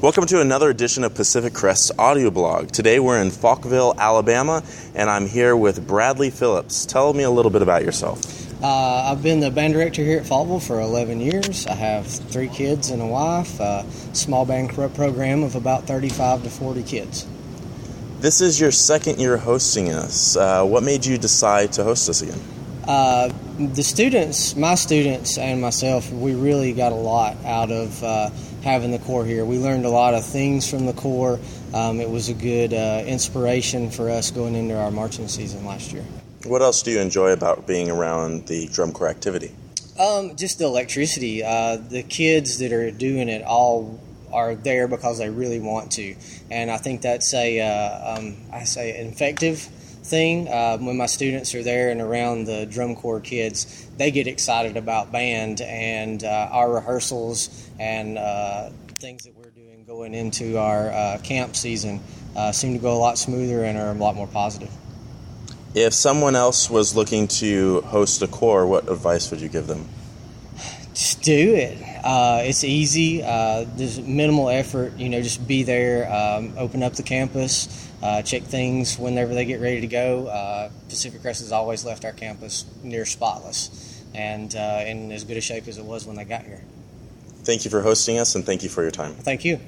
Welcome to another edition of Pacific Crest's audio blog. Today we're in Falkville, Alabama, and I'm here with Bradley Phillips. Tell me a little bit about yourself. Uh, I've been the band director here at Falkville for 11 years. I have three kids and a wife, a small band program of about 35 to 40 kids. This is your second year hosting us. Uh, what made you decide to host us again? Uh, the students, my students, and myself, we really got a lot out of uh, having the corps here. We learned a lot of things from the corps. Um, it was a good uh, inspiration for us going into our marching season last year. What else do you enjoy about being around the drum corps activity? Um, just the electricity. Uh, the kids that are doing it all are there because they really want to, and I think that's a uh, um, I say effective thing. Uh, when my students are there and around the drum corps kids, they get excited about band and uh, our rehearsals and uh, things that we're doing going into our uh, camp season uh, seem to go a lot smoother and are a lot more positive. If someone else was looking to host a corps, what advice would you give them? Do it. Uh, it's easy. Uh, there's minimal effort. You know, just be there. Um, open up the campus. Uh, check things whenever they get ready to go. Uh, Pacific Crest has always left our campus near spotless and uh, in as good a shape as it was when they got here. Thank you for hosting us, and thank you for your time. Thank you.